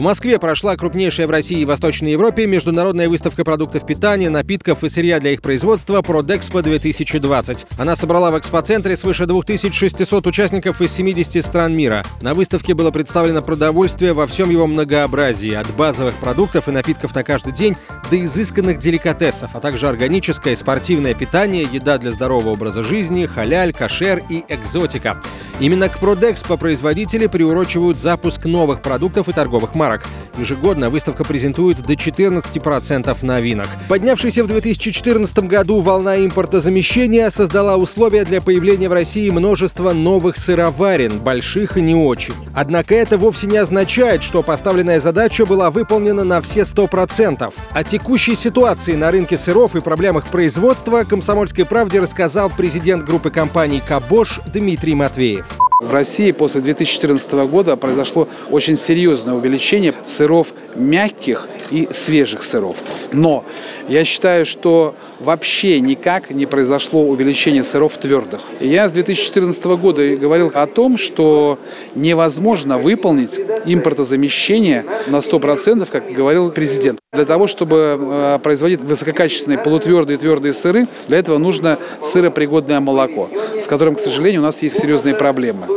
В Москве прошла крупнейшая в России и Восточной Европе международная выставка продуктов питания, напитков и сырья для их производства «Продэкспо 2020». Она собрала в экспоцентре свыше 2600 участников из 70 стран мира. На выставке было представлено продовольствие во всем его многообразии, от базовых продуктов и напитков на каждый день до изысканных деликатесов, а также органическое и спортивное питание, еда для здорового образа жизни, халяль, кашер и экзотика. Именно к Продэкспо производители приурочивают запуск новых продуктов и торговых марок. Ежегодно выставка презентует до 14% новинок. Поднявшаяся в 2014 году волна импортозамещения создала условия для появления в России множества новых сыроварен, больших и не очень. Однако это вовсе не означает, что поставленная задача была выполнена на все 100%. О текущей ситуации на рынке сыров и проблемах производства «Комсомольской правде» рассказал президент группы компаний «Кабош» Дмитрий Матвеев. В России после 2014 года произошло очень серьезное увеличение сыров мягких и свежих сыров. Но я считаю, что вообще никак не произошло увеличение сыров твердых. Я с 2014 года говорил о том, что невозможно выполнить импортозамещение на 100%, как говорил президент. Для того, чтобы э, производить высококачественные полутвердые и твердые сыры, для этого нужно сыропригодное молоко, с которым, к сожалению, у нас есть серьезные проблемы.